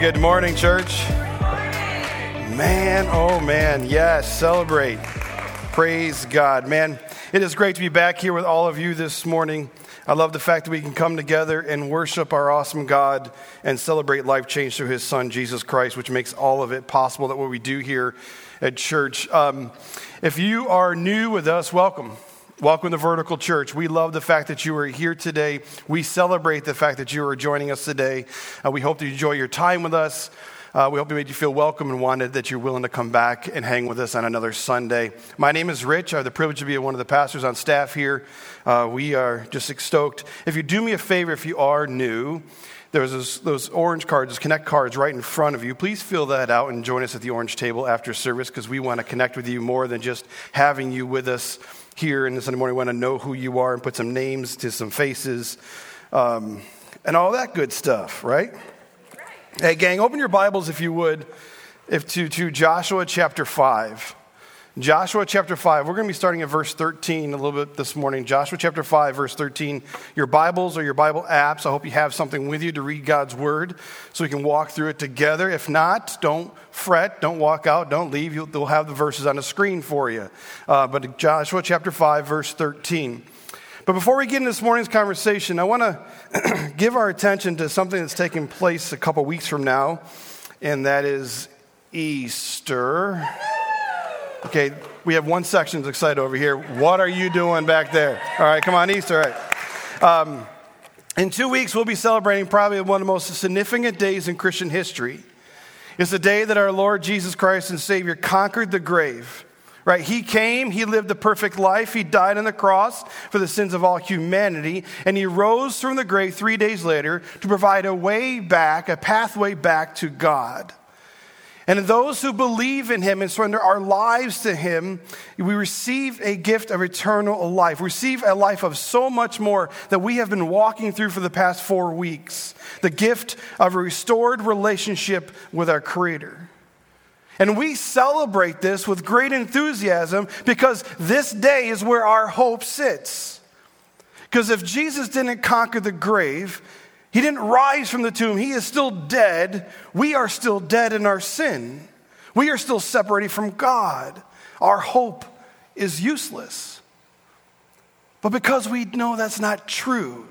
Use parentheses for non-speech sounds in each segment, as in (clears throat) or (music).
good morning, church. Man, oh man, yes, celebrate. Praise God. Man, it is great to be back here with all of you this morning. I love the fact that we can come together and worship our awesome God and celebrate life change through his son, Jesus Christ, which makes all of it possible that what we do here at church. Um, if you are new with us, welcome. Welcome to Vertical Church. We love the fact that you are here today. We celebrate the fact that you are joining us today. Uh, we hope that you enjoy your time with us. Uh, we hope we made you feel welcome and wanted that you're willing to come back and hang with us on another Sunday. My name is Rich. I have the privilege to be one of the pastors on staff here. Uh, we are just stoked. If you do me a favor, if you are new, there's those, those, orange cards, those connect cards right in front of you. Please fill that out and join us at the orange table after service because we want to connect with you more than just having you with us here in the Sunday morning. We want to know who you are and put some names to some faces um, and all that good stuff, right? Hey, gang, open your Bibles if you would, if to, to Joshua chapter 5. Joshua chapter 5. We're going to be starting at verse 13 a little bit this morning. Joshua chapter 5, verse 13. Your Bibles or your Bible apps, I hope you have something with you to read God's word so we can walk through it together. If not, don't fret, don't walk out, don't leave. You'll, they'll have the verses on the screen for you. Uh, but Joshua chapter 5, verse 13. But before we get into this morning's conversation, I want (clears throat) to give our attention to something that's taking place a couple weeks from now, and that is Easter. Okay, we have one section that's excited over here. What are you doing back there? All right, come on, Easter. All right. Um, in two weeks, we'll be celebrating probably one of the most significant days in Christian history. It's the day that our Lord Jesus Christ and Savior conquered the grave. Right? He came, he lived the perfect life, he died on the cross for the sins of all humanity, and he rose from the grave three days later to provide a way back, a pathway back to God. And those who believe in him and surrender our lives to him, we receive a gift of eternal life. We receive a life of so much more that we have been walking through for the past four weeks. The gift of a restored relationship with our Creator. And we celebrate this with great enthusiasm because this day is where our hope sits. Because if Jesus didn't conquer the grave, he didn't rise from the tomb. He is still dead. We are still dead in our sin. We are still separated from God. Our hope is useless. But because we know that's not true,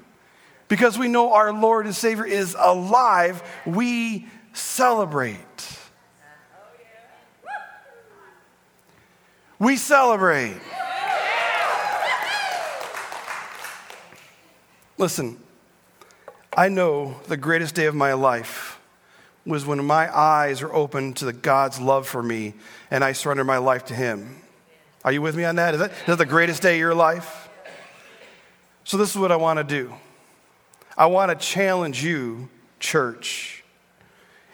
because we know our Lord and Savior is alive, we celebrate. We celebrate. Listen, I know the greatest day of my life was when my eyes are open to the God's love for me and I surrender my life to Him. Are you with me on that? Is that, is that the greatest day of your life? So, this is what I want to do. I want to challenge you, church.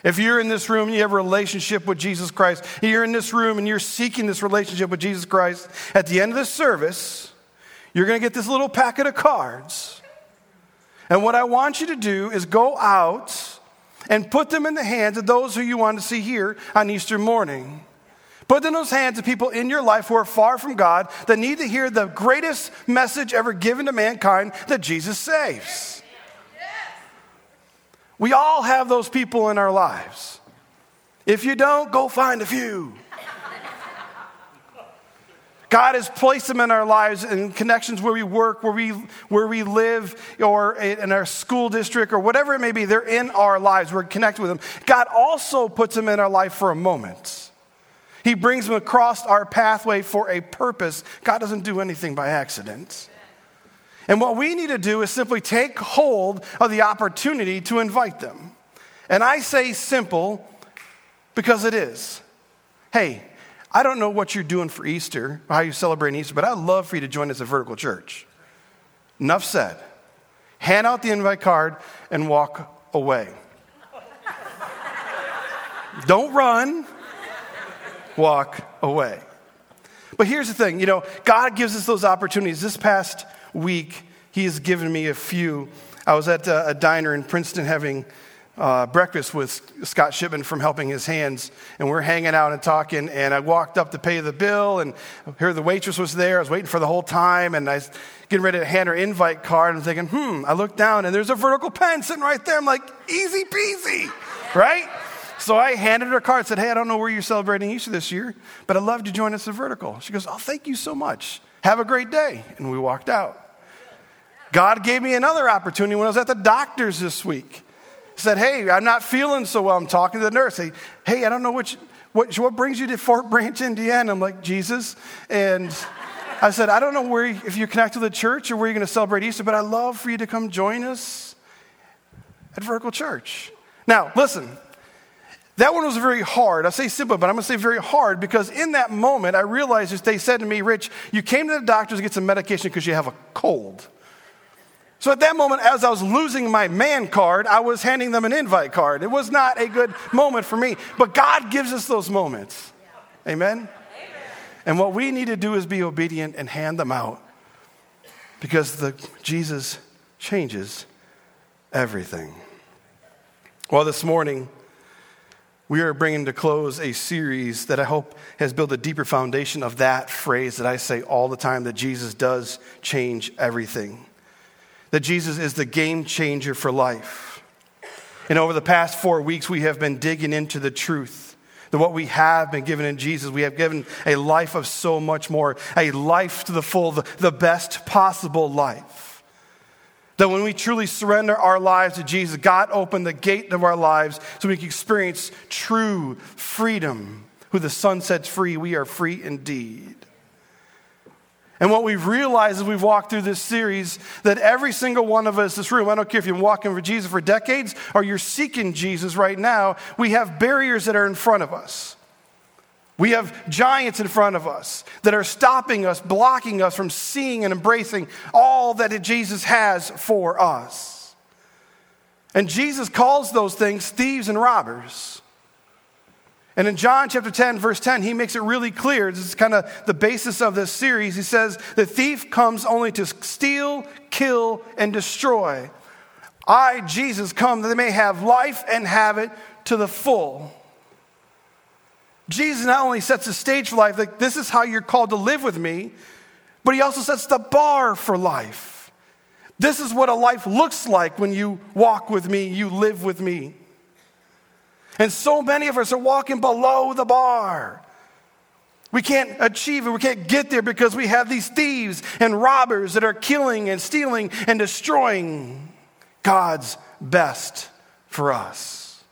If you're in this room and you have a relationship with Jesus Christ, you're in this room and you're seeking this relationship with Jesus Christ, at the end of this service, you're going to get this little packet of cards. And what I want you to do is go out and put them in the hands of those who you want to see here on Easter morning. Put in those hands of people in your life who are far from God that need to hear the greatest message ever given to mankind that Jesus saves. We all have those people in our lives. If you don't, go find a few. God has placed them in our lives in connections where we work, where we, where we live, or in our school district, or whatever it may be. They're in our lives. We're connected with them. God also puts them in our life for a moment. He brings them across our pathway for a purpose. God doesn't do anything by accident. And what we need to do is simply take hold of the opportunity to invite them. And I say simple because it is. Hey, I don't know what you're doing for Easter, how you celebrate Easter, but I'd love for you to join us at Vertical Church. Enough said. Hand out the invite card and walk away. don't run, walk away. But here's the thing you know, God gives us those opportunities. This past week, He has given me a few. I was at a, a diner in Princeton having uh, breakfast with Scott Shipman from Helping His Hands, and we're hanging out and talking. And I walked up to pay the bill, and here the waitress was there. I was waiting for the whole time, and I was getting ready to hand her invite card. And I'm thinking, hmm. I look down, and there's a vertical pen sitting right there. I'm like, easy peasy, right? So I handed her a card, said, Hey, I don't know where you're celebrating Easter this year, but I'd love to join us at Vertical. She goes, Oh, thank you so much. Have a great day. And we walked out. God gave me another opportunity when I was at the doctor's this week. Said, Hey, I'm not feeling so well. I'm talking to the nurse. Hey, hey I don't know which, what, what brings you to Fort Branch, Indiana? I'm like, Jesus. And I said, I don't know where, if you're connected to the church or where you're going to celebrate Easter, but I'd love for you to come join us at Vertical Church. Now, listen, that one was very hard. I say simple, but I'm going to say very hard because in that moment, I realized that they said to me, Rich, you came to the doctor to get some medication because you have a cold. So at that moment, as I was losing my man card, I was handing them an invite card. It was not a good moment for me, but God gives us those moments. Amen? Amen? And what we need to do is be obedient and hand them out because the, Jesus changes everything. Well, this morning, we are bringing to close a series that I hope has built a deeper foundation of that phrase that I say all the time that Jesus does change everything that Jesus is the game changer for life. And over the past four weeks, we have been digging into the truth that what we have been given in Jesus, we have given a life of so much more, a life to the full, the, best possible life. That when we truly surrender our lives to Jesus, God opened the gate of our lives so we can experience true freedom. Who the Son sets free, we are free indeed. And what we've realized as we've walked through this series, that every single one of us this room, I don't care if you've been walking for Jesus for decades or you're seeking Jesus right now, we have barriers that are in front of us. We have giants in front of us that are stopping us, blocking us from seeing and embracing all that Jesus has for us. And Jesus calls those things thieves and robbers. And in John chapter 10, verse 10, he makes it really clear. This is kind of the basis of this series. He says, The thief comes only to steal, kill, and destroy. I, Jesus, come that they may have life and have it to the full. Jesus not only sets the stage for life, like this is how you're called to live with me, but he also sets the bar for life. This is what a life looks like when you walk with me, you live with me. And so many of us are walking below the bar. We can't achieve it. We can't get there because we have these thieves and robbers that are killing and stealing and destroying God's best for us.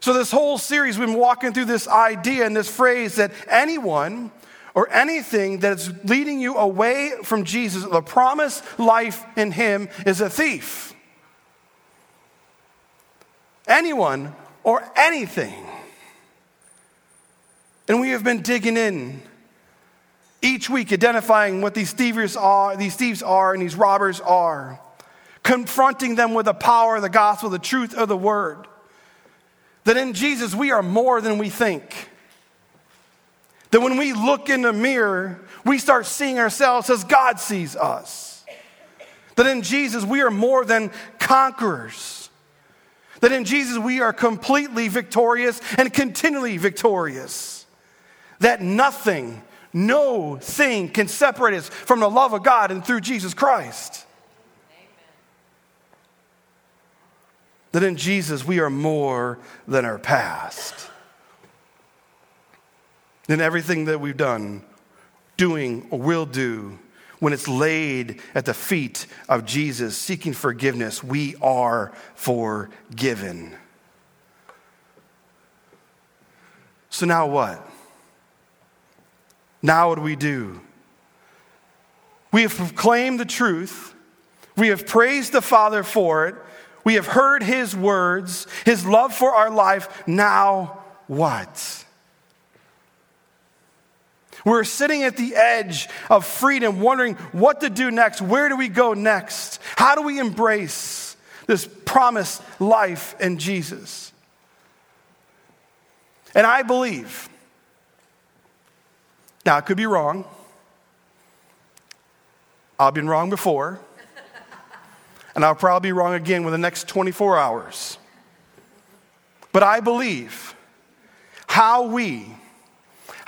So, this whole series, we've been walking through this idea and this phrase that anyone or anything that's leading you away from Jesus, the promised life in Him, is a thief anyone or anything. And we have been digging in each week, identifying what these thieves are, these thieves are, and these robbers are, confronting them with the power of the gospel, the truth of the word. That in Jesus we are more than we think. That when we look in the mirror, we start seeing ourselves as God sees us. That in Jesus we are more than conquerors. That in Jesus we are completely victorious and continually victorious. That nothing, no thing can separate us from the love of God and through Jesus Christ. Amen. That in Jesus we are more than our past. Than everything that we've done, doing, or will do when it's laid at the feet of Jesus seeking forgiveness, we are forgiven. So now what? Now what do we do? We have proclaimed the truth. We have praised the Father for it. We have heard his words, his love for our life. Now what? We're sitting at the edge of freedom, wondering what to do next. Where do we go next? How do we embrace this promised life in Jesus? And I believe, now I could be wrong. I've been wrong before, (laughs) and I'll probably be wrong again within the next 24 hours. But I believe how we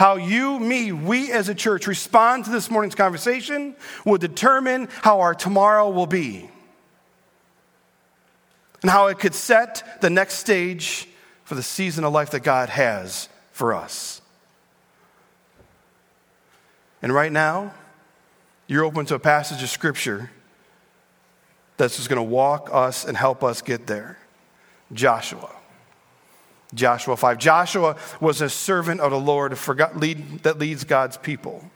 how you, me, we as a church respond to this morning's conversation will determine how our tomorrow will be and how it could set the next stage for the season of life that God has for us. And right now, you're open to a passage of scripture that's just going to walk us and help us get there. Joshua. Joshua 5. Joshua was a servant of the Lord that leads God's people.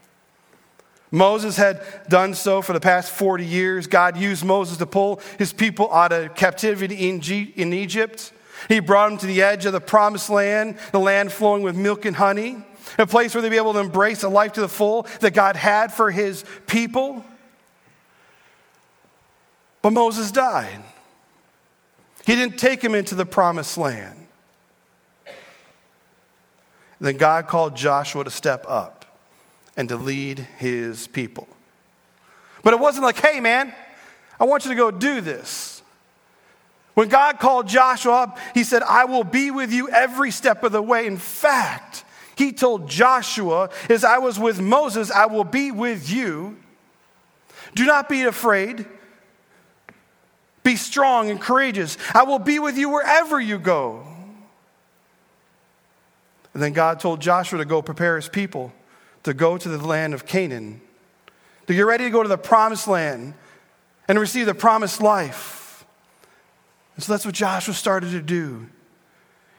Moses had done so for the past 40 years. God used Moses to pull his people out of captivity in Egypt. He brought them to the edge of the promised land, the land flowing with milk and honey, a place where they'd be able to embrace a life to the full that God had for his people. But Moses died. He didn't take him into the promised land. Then God called Joshua to step up and to lead his people. But it wasn't like, hey, man, I want you to go do this. When God called Joshua up, he said, I will be with you every step of the way. In fact, he told Joshua, as I was with Moses, I will be with you. Do not be afraid. Be strong and courageous. I will be with you wherever you go. And then God told Joshua to go prepare his people to go to the land of Canaan, to get ready to go to the promised land and receive the promised life. And so that's what Joshua started to do.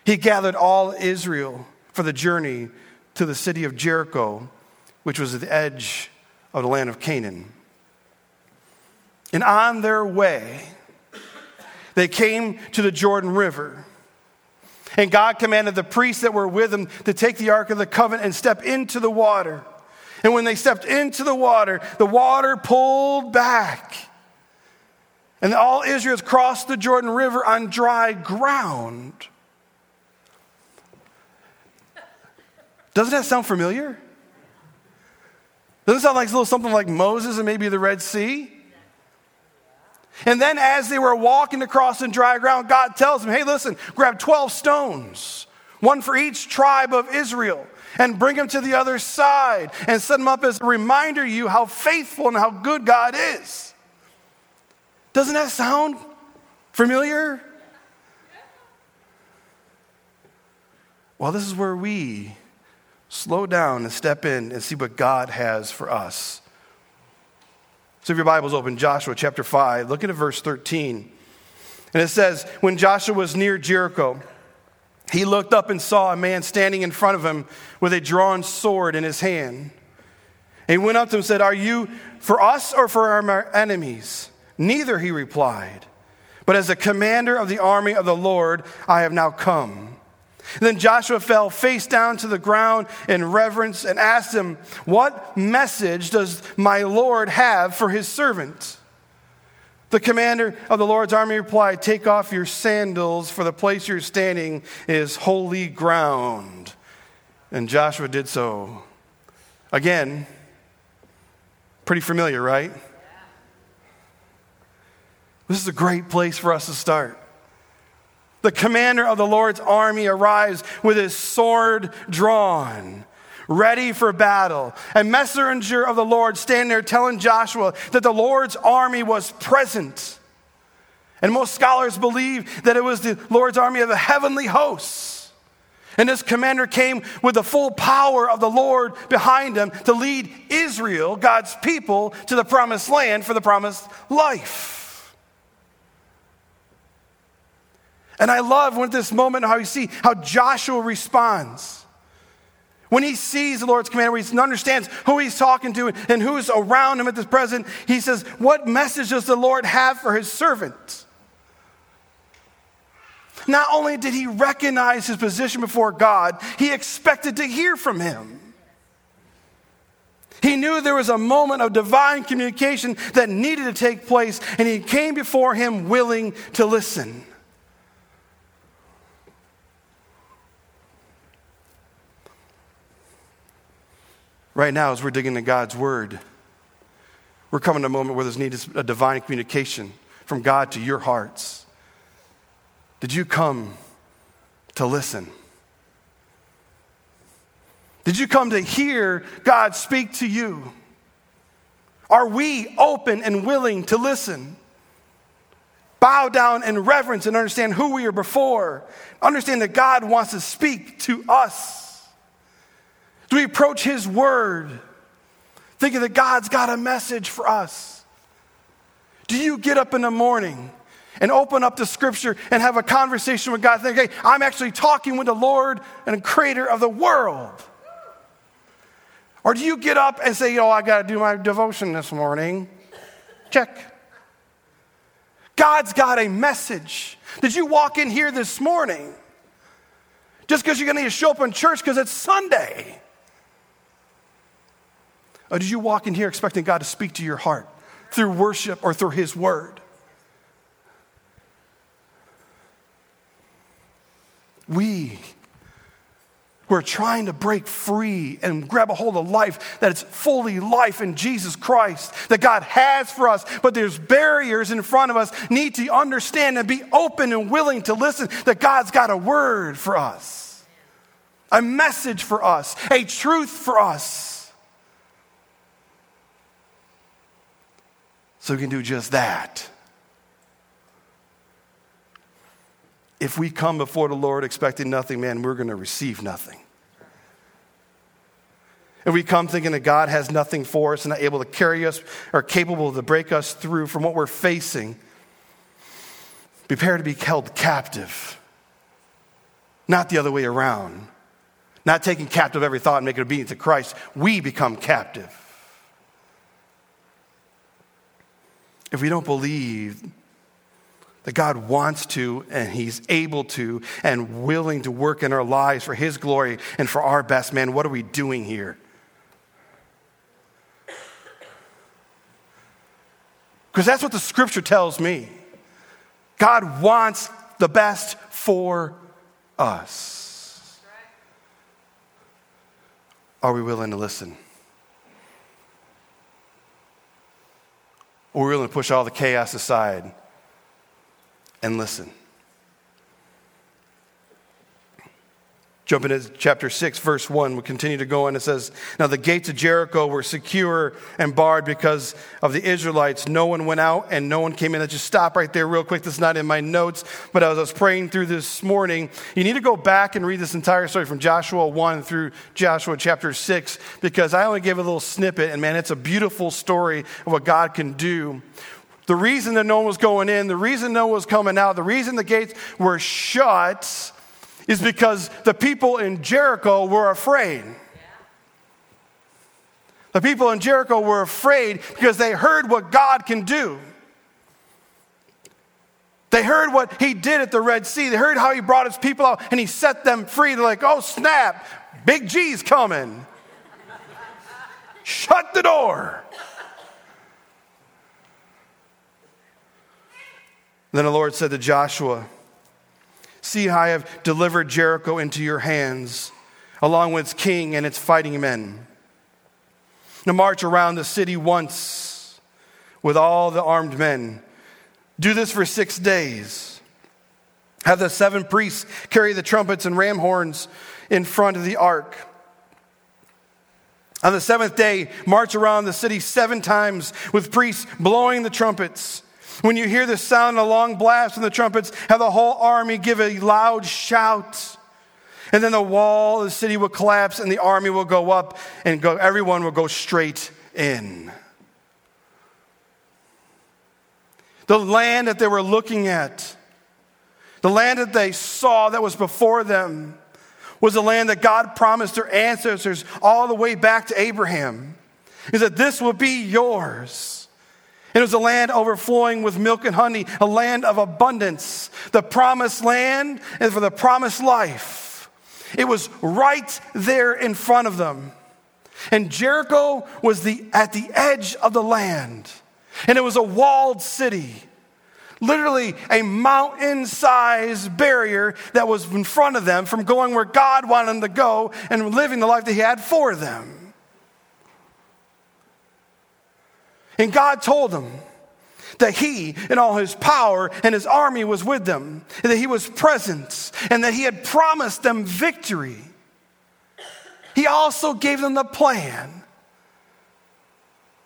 He gathered all Israel for the journey to the city of Jericho, which was at the edge of the land of Canaan. And on their way, they came to the Jordan River. And God commanded the priests that were with him to take the Ark of the Covenant and step into the water. And when they stepped into the water, the water pulled back. And all Israel crossed the Jordan River on dry ground. Doesn't that sound familiar? Doesn't it sound like a little something like Moses and maybe the Red Sea? And then, as they were walking across the dry ground, God tells them, Hey, listen, grab 12 stones, one for each tribe of Israel, and bring them to the other side and set them up as a reminder to you how faithful and how good God is. Doesn't that sound familiar? Well, this is where we slow down and step in and see what God has for us. So if your Bible's open, Joshua chapter 5, look at verse 13. And it says, When Joshua was near Jericho, he looked up and saw a man standing in front of him with a drawn sword in his hand. And he went up to him and said, Are you for us or for our enemies? Neither, he replied. But as the commander of the army of the Lord, I have now come. Then Joshua fell face down to the ground in reverence and asked him, What message does my Lord have for his servant? The commander of the Lord's army replied, Take off your sandals, for the place you're standing is holy ground. And Joshua did so. Again, pretty familiar, right? This is a great place for us to start. The commander of the Lord's army arrives with his sword drawn, ready for battle. A messenger of the Lord standing there telling Joshua that the Lord's army was present. And most scholars believe that it was the Lord's army of the heavenly hosts. And this commander came with the full power of the Lord behind him to lead Israel, God's people, to the promised land for the promised life. And I love when this moment how you see how Joshua responds. When he sees the Lord's command, where he understands who he's talking to and who's around him at this present, he says, What message does the Lord have for his servant? Not only did he recognize his position before God, he expected to hear from him. He knew there was a moment of divine communication that needed to take place, and he came before him willing to listen. Right now as we're digging into God's Word. We're coming to a moment where there's need a divine communication from God to your hearts. Did you come to listen? Did you come to hear God speak to you? Are we open and willing to listen? bow down in reverence and understand who we are before. Understand that God wants to speak to us. Do we approach His Word thinking that God's got a message for us? Do you get up in the morning and open up the scripture and have a conversation with God, think, hey, I'm actually talking with the Lord and creator of the world? Or do you get up and say, oh, I got to do my devotion this morning? Check. God's got a message. Did you walk in here this morning just because you're going to show up in church because it's Sunday? Or did you walk in here expecting God to speak to your heart through worship or through His Word? We who are trying to break free and grab a hold of life that it's fully life in Jesus Christ that God has for us, but there's barriers in front of us, need to understand and be open and willing to listen that God's got a word for us, a message for us, a truth for us. So we can do just that. if we come before the Lord expecting nothing, man, we're going to receive nothing. If we come thinking that God has nothing for us and not able to carry us or capable to break us through from what we're facing, prepare to be held captive. Not the other way around. Not taking captive every thought and making obedient to Christ. We become captive. If we don't believe that God wants to and He's able to and willing to work in our lives for His glory and for our best. Man, what are we doing here? Because that's what the scripture tells me. God wants the best for us. Are we willing to listen? Or are willing to push all the chaos aside? and listen. Jump into chapter 6, verse 1. We continue to go, and it says, Now the gates of Jericho were secure and barred because of the Israelites. No one went out and no one came in. Let's just stop right there, real quick. This is not in my notes, but as I was praying through this morning, you need to go back and read this entire story from Joshua 1 through Joshua chapter 6, because I only gave a little snippet, and man, it's a beautiful story of what God can do. The reason that no one was going in, the reason no one was coming out, the reason the gates were shut is because the people in Jericho were afraid. The people in Jericho were afraid because they heard what God can do. They heard what he did at the Red Sea. They heard how he brought his people out and he set them free. They're like, oh, snap, Big G's coming. Shut the door. Then the Lord said to Joshua, See I have delivered Jericho into your hands, along with its king and its fighting men. Now march around the city once with all the armed men. Do this for six days. Have the seven priests carry the trumpets and ram horns in front of the ark. On the seventh day, march around the city seven times with priests blowing the trumpets. When you hear the sound of a long blast from the trumpets, have the whole army give a loud shout. And then the wall of the city will collapse and the army will go up and go, everyone will go straight in. The land that they were looking at, the land that they saw that was before them, was the land that God promised their ancestors all the way back to Abraham. He said, This will be yours. It was a land overflowing with milk and honey, a land of abundance, the promised land and for the promised life. It was right there in front of them. And Jericho was the, at the edge of the land, and it was a walled city. Literally, a mountain sized barrier that was in front of them from going where God wanted them to go and living the life that He had for them. And God told them that he and all his power and his army was with them, and that he was present, and that he had promised them victory. He also gave them the plan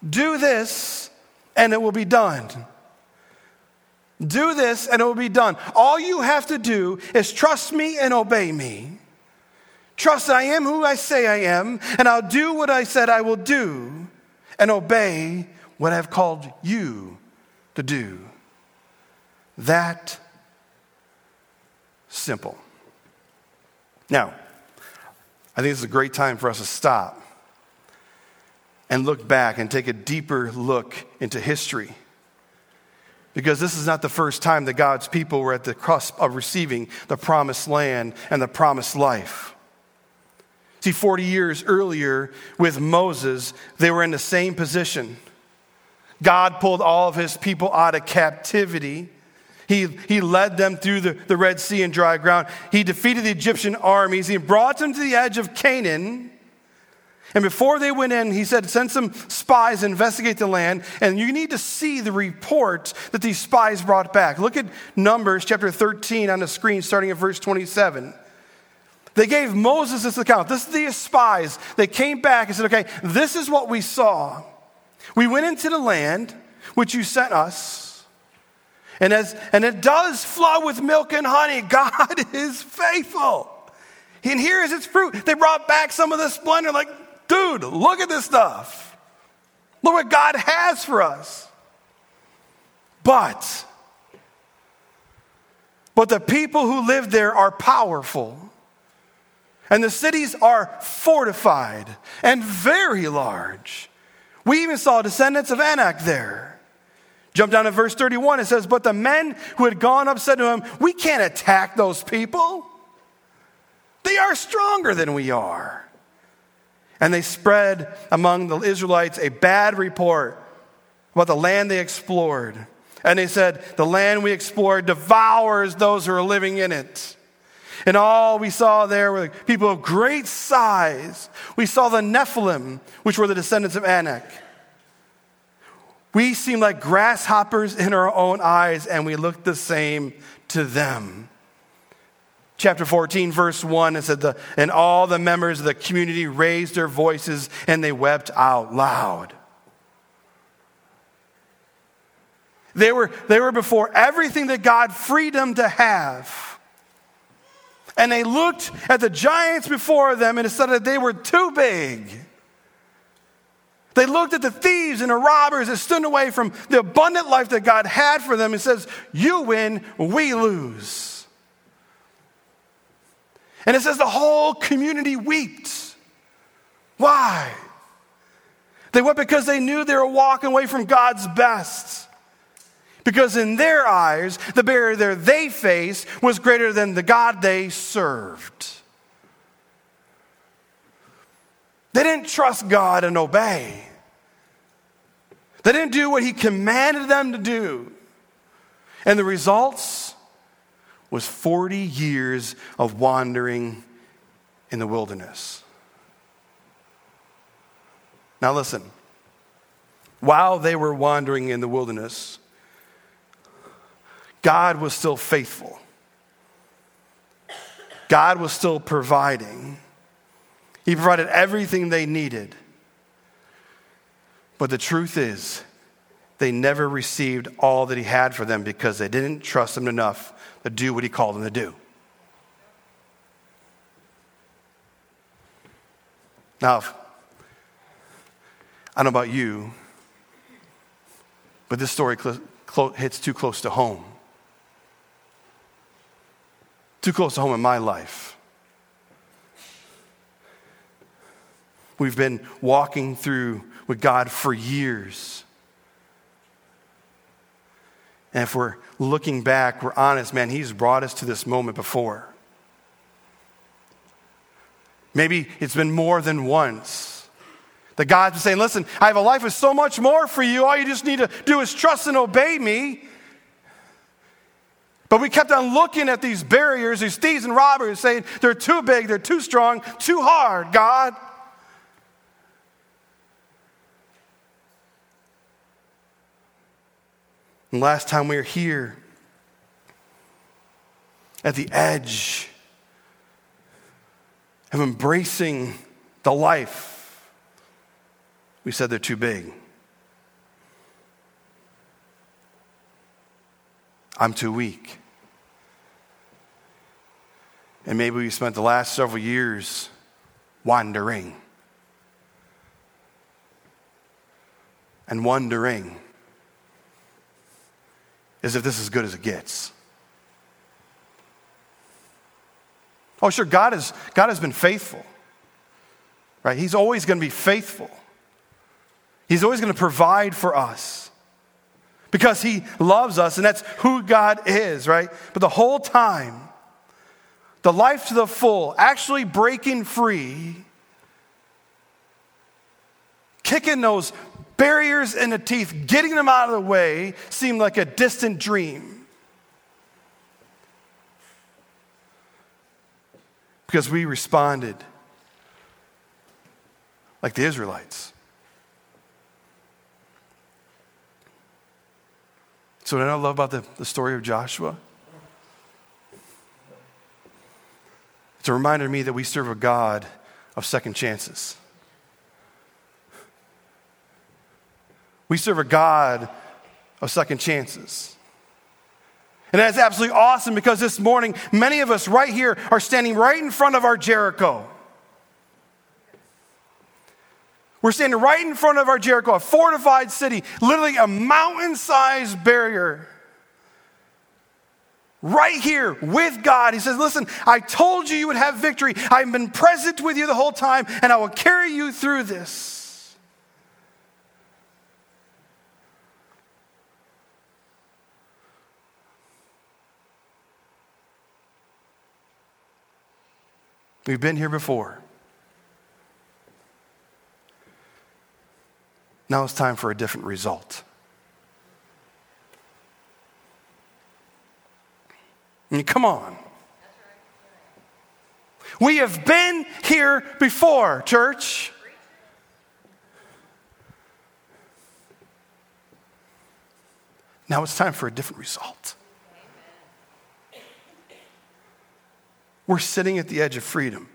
do this, and it will be done. Do this and it will be done. All you have to do is trust me and obey me. Trust I am who I say I am, and I'll do what I said I will do, and obey what I've called you to do. That simple. Now, I think this is a great time for us to stop and look back and take a deeper look into history. Because this is not the first time that God's people were at the cusp of receiving the promised land and the promised life. See, 40 years earlier with Moses, they were in the same position. God pulled all of his people out of captivity. He, he led them through the, the Red Sea and dry ground. He defeated the Egyptian armies. He brought them to the edge of Canaan. And before they went in, he said, Send some spies, investigate the land, and you need to see the report that these spies brought back. Look at Numbers chapter 13 on the screen, starting at verse 27. They gave Moses this account. This is the spies. They came back and said, Okay, this is what we saw. We went into the land which you sent us. And, as, and it does flow with milk and honey. (laughs) God is faithful. And here is its fruit. They brought back some of the splendor, like Dude, look at this stuff. Look what God has for us. But, but the people who live there are powerful. And the cities are fortified and very large. We even saw descendants of Anak there. Jump down to verse 31. It says, But the men who had gone up said to him, We can't attack those people. They are stronger than we are. And they spread among the Israelites a bad report about the land they explored. And they said, The land we explored devours those who are living in it. And all we saw there were people of great size. We saw the Nephilim, which were the descendants of Anak. We seemed like grasshoppers in our own eyes, and we looked the same to them chapter 14, verse 1, it said, the, And all the members of the community raised their voices and they wept out loud. They were, they were before everything that God freed them to have. And they looked at the giants before them and said that they were too big. They looked at the thieves and the robbers that stood away from the abundant life that God had for them and says, You win, we lose. And it says the whole community wept. Why? They wept because they knew they were walking away from God's best. Because in their eyes, the barrier they faced was greater than the God they served. They didn't trust God and obey. They didn't do what He commanded them to do. And the results was 40 years of wandering in the wilderness. Now, listen. While they were wandering in the wilderness, God was still faithful. God was still providing. He provided everything they needed. But the truth is, they never received all that He had for them because they didn't trust Him enough to do what he called them to do. Now, I don't know about you, but this story cl- cl- hits too close to home. Too close to home in my life. We've been walking through with God for years. And if we're looking back, we're honest, man, He's brought us to this moment before. Maybe it's been more than once. That God's been saying, listen, I have a life with so much more for you. All you just need to do is trust and obey me. But we kept on looking at these barriers, these thieves and robbers, saying, they're too big, they're too strong, too hard, God. And last time we were here, at the edge of embracing the life, we said they're too big. I'm too weak. And maybe we spent the last several years wandering and wondering as if this is as good as it gets. Oh, sure, God, is, God has been faithful, right? He's always going to be faithful. He's always going to provide for us because He loves us, and that's who God is, right? But the whole time, the life to the full, actually breaking free, kicking those barriers in the teeth, getting them out of the way, seemed like a distant dream. Because we responded like the Israelites. So, what I love about the, the story of Joshua? It's a reminder to me that we serve a God of second chances. We serve a God of second chances. And that's absolutely awesome because this morning, many of us right here are standing right in front of our Jericho. We're standing right in front of our Jericho, a fortified city, literally a mountain sized barrier. Right here with God. He says, Listen, I told you you would have victory. I've been present with you the whole time, and I will carry you through this. We've been here before. Now it's time for a different result. Come on. We have been here before, church. Now it's time for a different result. We're sitting at the edge of freedom.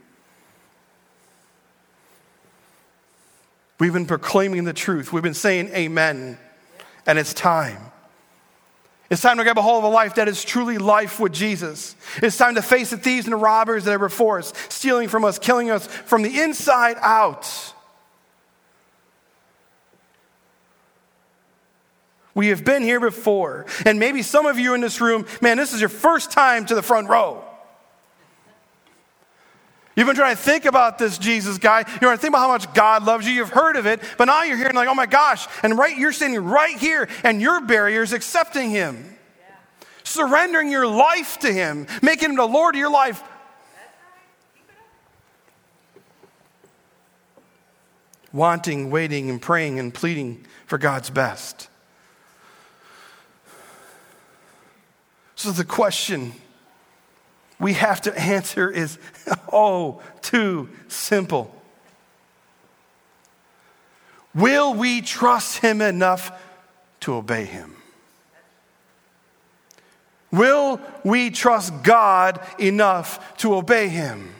We've been proclaiming the truth. We've been saying amen. And it's time. It's time to grab a hold of a life that is truly life with Jesus. It's time to face the thieves and the robbers that are before us, stealing from us, killing us from the inside out. We have been here before. And maybe some of you in this room, man, this is your first time to the front row. You've been trying to think about this Jesus guy. You're trying to think about how much God loves you. You've heard of it, but now you're hearing like, oh my gosh, and right, you're standing right here, and your barrier is accepting Him, yeah. surrendering your life to Him, making Him the Lord of your life. Wanting, waiting, and praying and pleading for God's best. So the question we have to answer is oh, too simple. Will we trust Him enough to obey Him? Will we trust God enough to obey Him?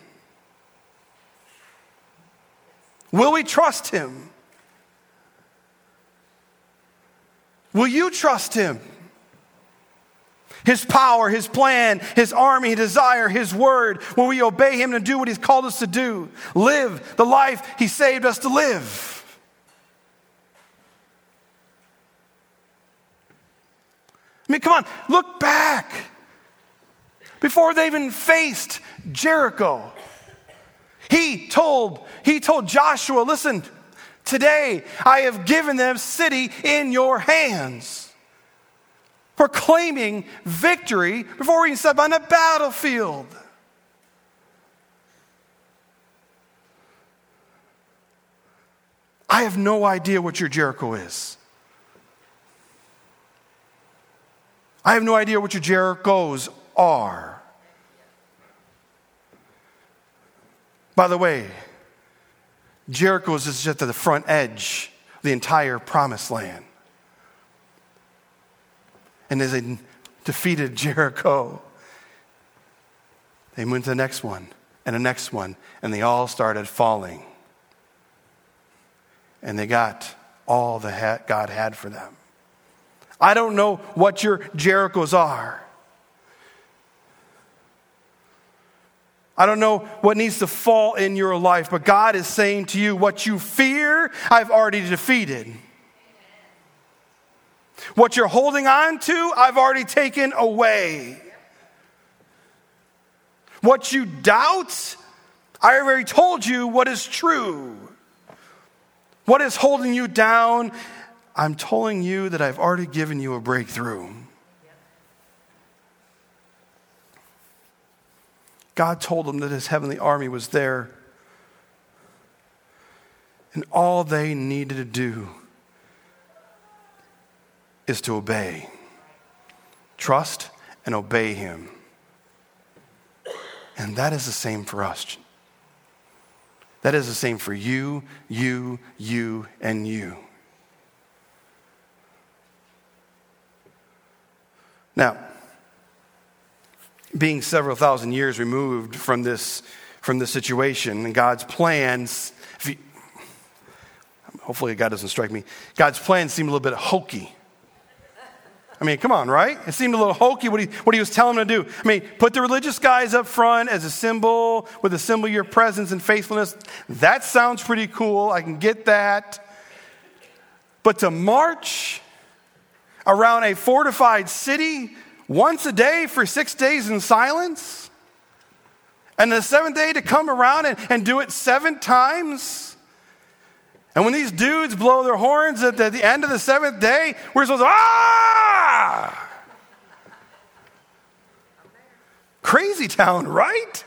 Will we trust Him? Will you trust Him? His power, His plan, His army, His desire, His word. Will we obey Him and do what He's called us to do? Live the life He saved us to live. I mean, come on, look back. Before they even faced Jericho, he told, he told Joshua, listen, today I have given them city in your hands proclaiming victory before we even step on the battlefield. I have no idea what your Jericho is. I have no idea what your Jerichos are. By the way, Jericho's is just at the front edge of the entire promised land. And as they defeated Jericho, they went to the next one and the next one, and they all started falling. And they got all that God had for them. I don't know what your Jerichos are. I don't know what needs to fall in your life, but God is saying to you, what you fear, I've already defeated. What you're holding on to, I've already taken away. What you doubt, I already told you what is true. What is holding you down, I'm telling you that I've already given you a breakthrough. God told them that his heavenly army was there. And all they needed to do is to obey. Trust and obey him. And that is the same for us. That is the same for you, you, you, and you. Now, being several thousand years removed from this, from this situation and God's plans, you, hopefully God doesn't strike me, God's plans seem a little bit hokey. I mean, come on, right? It seemed a little hokey what he, what he was telling them to do. I mean, put the religious guys up front as a symbol, with a symbol of your presence and faithfulness. That sounds pretty cool. I can get that. But to march around a fortified city once a day for six days in silence? And the seventh day to come around and, and do it seven times? And when these dudes blow their horns at the, at the end of the seventh day, we're supposed to, ah! Ah. Crazy town, right?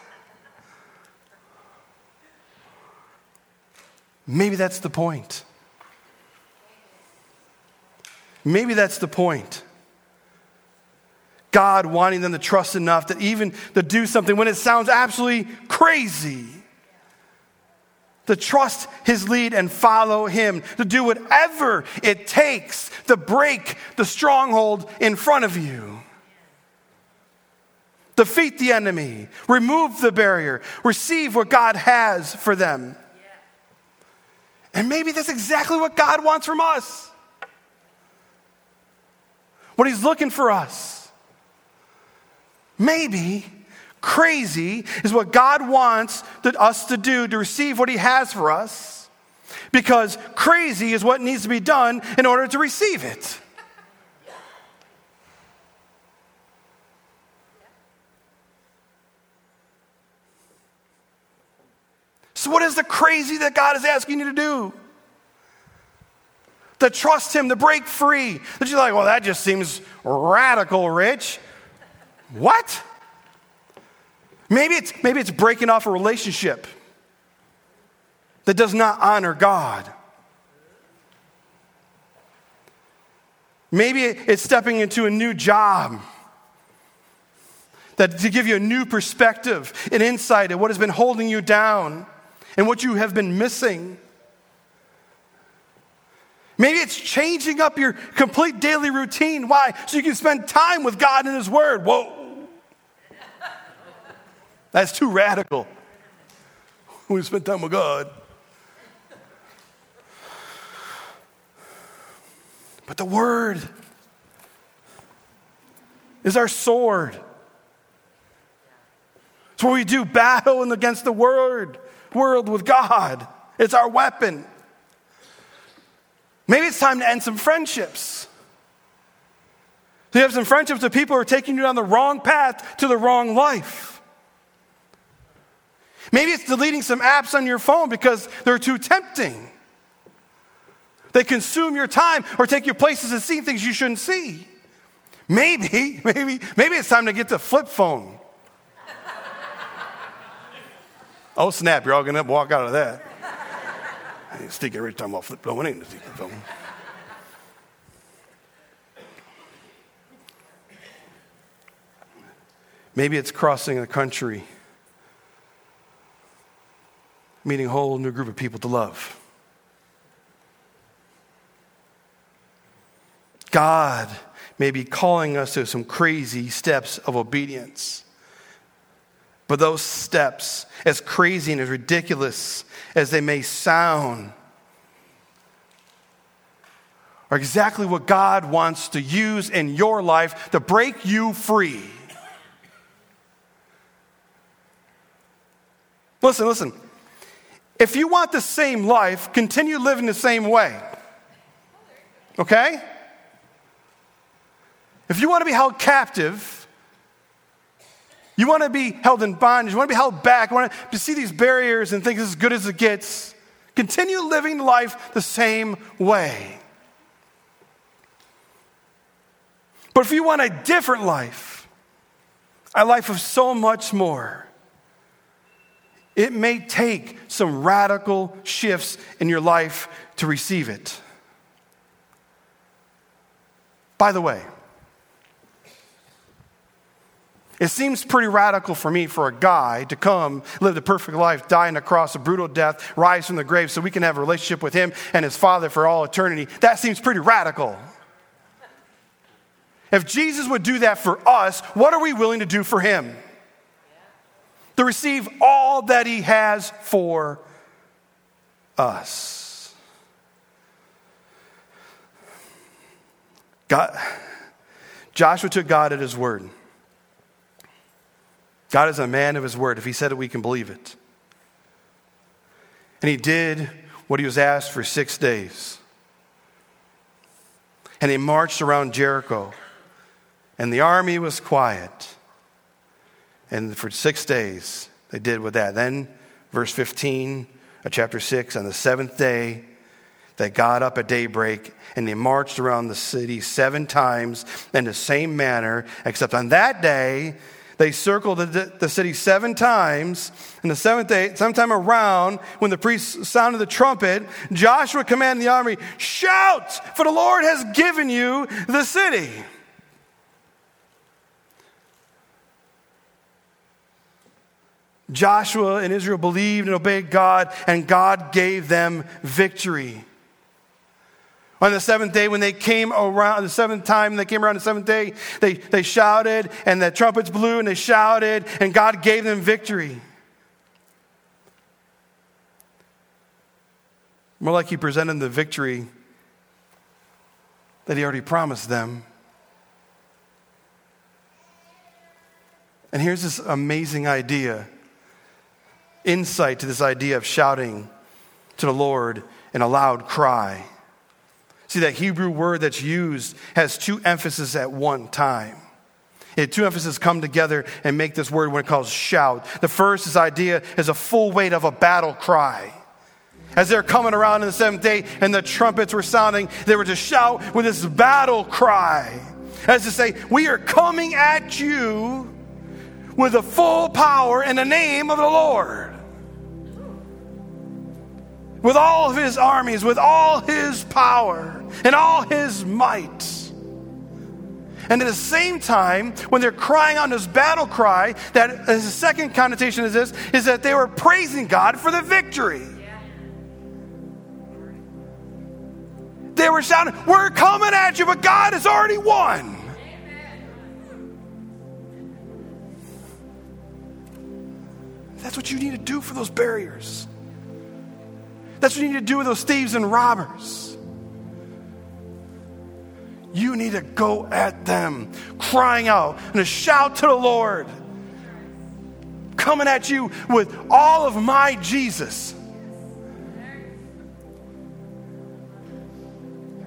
Maybe that's the point. Maybe that's the point. God wanting them to trust enough that even to do something when it sounds absolutely crazy. To trust his lead and follow him, to do whatever it takes to break the stronghold in front of you. Defeat the enemy, remove the barrier, receive what God has for them. And maybe that's exactly what God wants from us. What he's looking for us. Maybe crazy is what God wants us to do to receive what He has for us, because crazy is what needs to be done in order to receive it. So, what is the crazy that God is asking you to do? To trust Him, to break free. That you're like, well, that just seems radical, Rich. What? Maybe it's, maybe it's breaking off a relationship that does not honor God. Maybe it's stepping into a new job that to give you a new perspective, an insight at what has been holding you down and what you have been missing. Maybe it's changing up your complete daily routine. Why? So you can spend time with God and His Word. Whoa. That's too radical. We spend time with God. But the Word is our sword. It's where we do battle against the word, world with God. It's our weapon. Maybe it's time to end some friendships. You have some friendships with people who are taking you down the wrong path to the wrong life. Maybe it's deleting some apps on your phone because they're too tempting. They consume your time or take you places and see things you shouldn't see. Maybe, (laughs) maybe, maybe it's time to get the flip phone. (laughs) oh, snap, you're all gonna walk out of that. I Stick every time about flip phone. It ain't the flip phone. Maybe it's crossing the country meeting a whole new group of people to love. God may be calling us to some crazy steps of obedience. But those steps, as crazy and as ridiculous as they may sound, are exactly what God wants to use in your life to break you free. Listen, listen. If you want the same life, continue living the same way. Okay? If you want to be held captive, you want to be held in bondage, you want to be held back, you want to see these barriers and think is as good as it gets, continue living life the same way. But if you want a different life, a life of so much more, it may take some radical shifts in your life to receive it. By the way, it seems pretty radical for me for a guy to come, live the perfect life, die on a cross, a brutal death, rise from the grave so we can have a relationship with him and his father for all eternity. That seems pretty radical. If Jesus would do that for us, what are we willing to do for him? To receive all that he has for us. God, Joshua took God at his word. God is a man of his word. If he said it, we can believe it. And he did what he was asked for six days. And he marched around Jericho. And the army was quiet. And for six days, they did with that. Then, verse 15 of chapter 6, on the seventh day, they got up at daybreak and they marched around the city seven times in the same manner, except on that day, they circled the, the, city seven times. And the seventh day, sometime around, when the priest sounded the trumpet, Joshua commanded the army, Shout, for the Lord has given you the city. Joshua and Israel believed and obeyed God, and God gave them victory. On the seventh day, when they came around, the seventh time they came around the seventh day, they, they shouted, and the trumpets blew, and they shouted, and God gave them victory. More like He presented the victory that He already promised them. And here's this amazing idea insight to this idea of shouting to the Lord in a loud cry. See, that Hebrew word that's used has two emphases at one time. It, two emphases come together and make this word when it calls shout. The first is idea is a full weight of a battle cry. As they're coming around in the seventh day and the trumpets were sounding, they were to shout with this battle cry. As to say, We are coming at you with the full power in the name of the Lord. With all of his armies, with all his power and all his might. And at the same time, when they're crying on this battle cry, that the second connotation is this, is that they were praising God for the victory. They were shouting, We're coming at you, but God has already won. That's what you need to do for those barriers. That's what you need to do with those thieves and robbers. You need to go at them, crying out and to shout to the Lord, coming at you with all of my Jesus.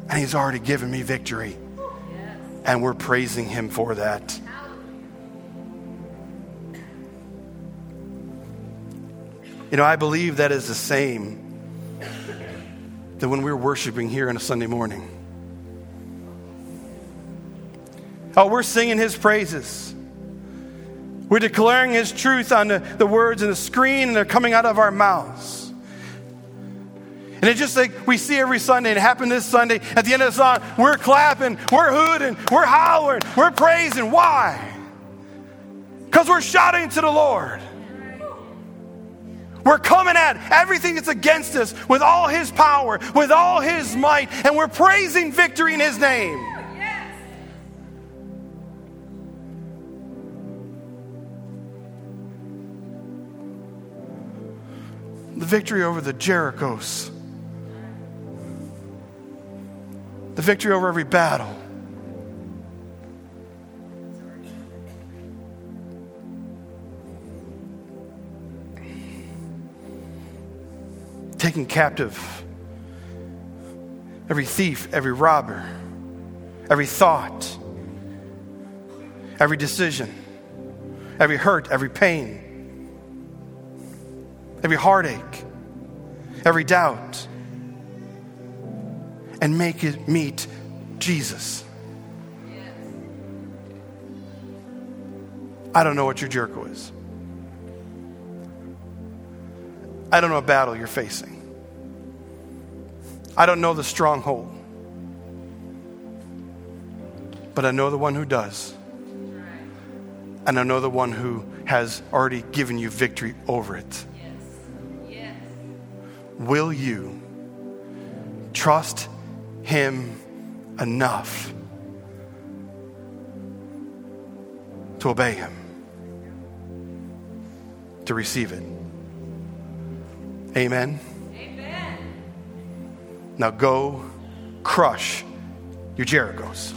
And He's already given me victory. And we're praising Him for that. You know, I believe that is the same that when we're worshiping here on a Sunday morning. Oh, we're singing His praises. We're declaring His truth on the, the words and the screen, and they're coming out of our mouths. And it's just like we see every Sunday, and it happened this Sunday. At the end of the song, we're clapping, we're hooting, we're hollering, we're praising. Why? Because we're shouting to the Lord. We're coming at everything that's against us with all His power, with all His might, and we're praising victory in His name. Yes. The victory over the Jerichos, the victory over every battle. Taking captive every thief, every robber, every thought, every decision, every hurt, every pain, every heartache, every doubt, and make it meet Jesus. I don't know what your Jericho is. I don't know a battle you're facing. I don't know the stronghold. But I know the one who does. And I know the one who has already given you victory over it. Yes. Yes. Will you trust him enough to obey him, to receive it? Amen. Amen. Now go crush your Jerichos.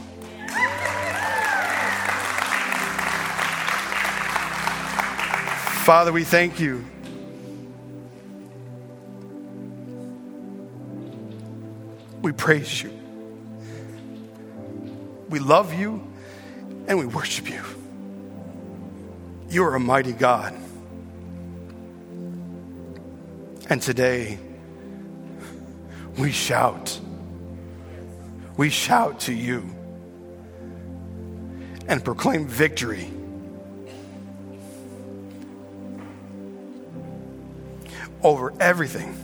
Father, we thank you. We praise you. We love you and we worship you. You are a mighty God. And today, we shout. We shout to you and proclaim victory over everything.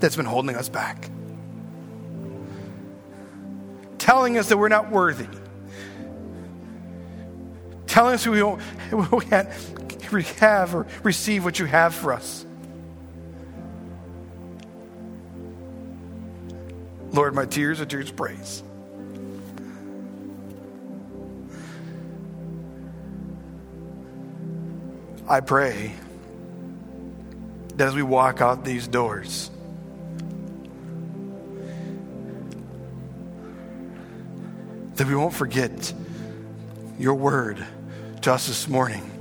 That's been holding us back. Telling us that we're not worthy. Telling us we (laughs) we can't have or receive what you have for us. Lord, my tears are tears of praise. I pray that as we walk out these doors, that we won't forget your word to us this morning.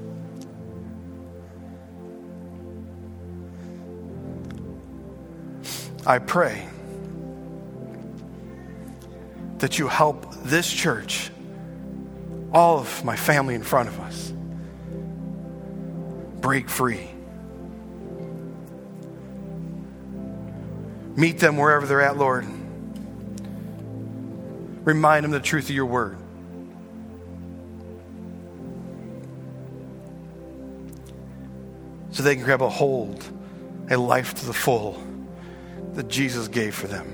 I pray that you help this church, all of my family in front of us break free. Meet them wherever they're at, Lord. Remind them the truth of your word. So they can grab a hold, a life to the full that Jesus gave for them.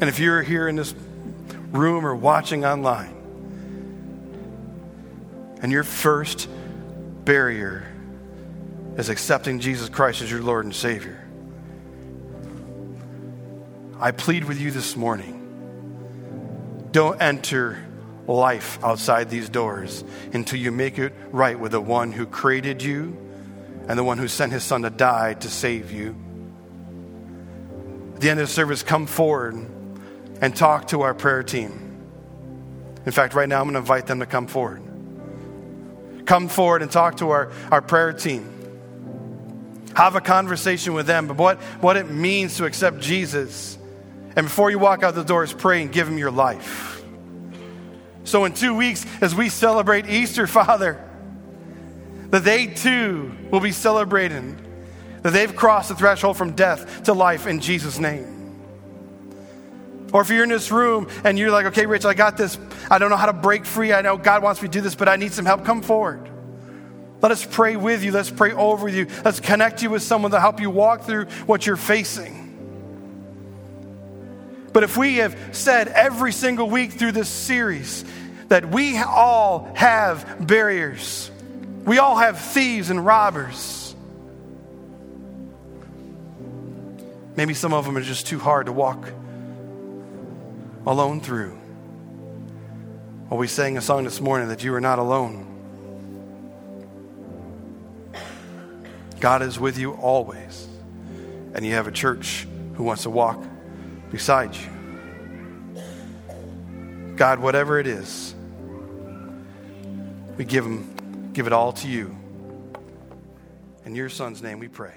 And if you're here in this room or watching online, and your first barrier is accepting Jesus Christ as your Lord and Savior, I plead with you this morning don't enter life outside these doors until you make it right with the one who created you and the one who sent his son to die to save you. At the end of the service, come forward and talk to our prayer team. In fact, right now I'm going to invite them to come forward. Come forward and talk to our, our prayer team. Have a conversation with them, about what, what it means to accept Jesus. And before you walk out the doors, pray and give him your life. So, in two weeks, as we celebrate Easter, (laughs) Father, that they too will be celebrating that they've crossed the threshold from death to life in Jesus' name. Or if you're in this room and you're like, okay, Rich, I got this. I don't know how to break free. I know God wants me to do this, but I need some help. Come forward. Let us pray with you. Let's pray over you. Let's connect you with someone to help you walk through what you're facing. But if we have said every single week through this series that we all have barriers, we all have thieves and robbers. Maybe some of them are just too hard to walk alone through. Well, we sang a song this morning that you are not alone. God is with you always, and you have a church who wants to walk beside you. God, whatever it is, we give, them, give it all to you. In your son's name we pray.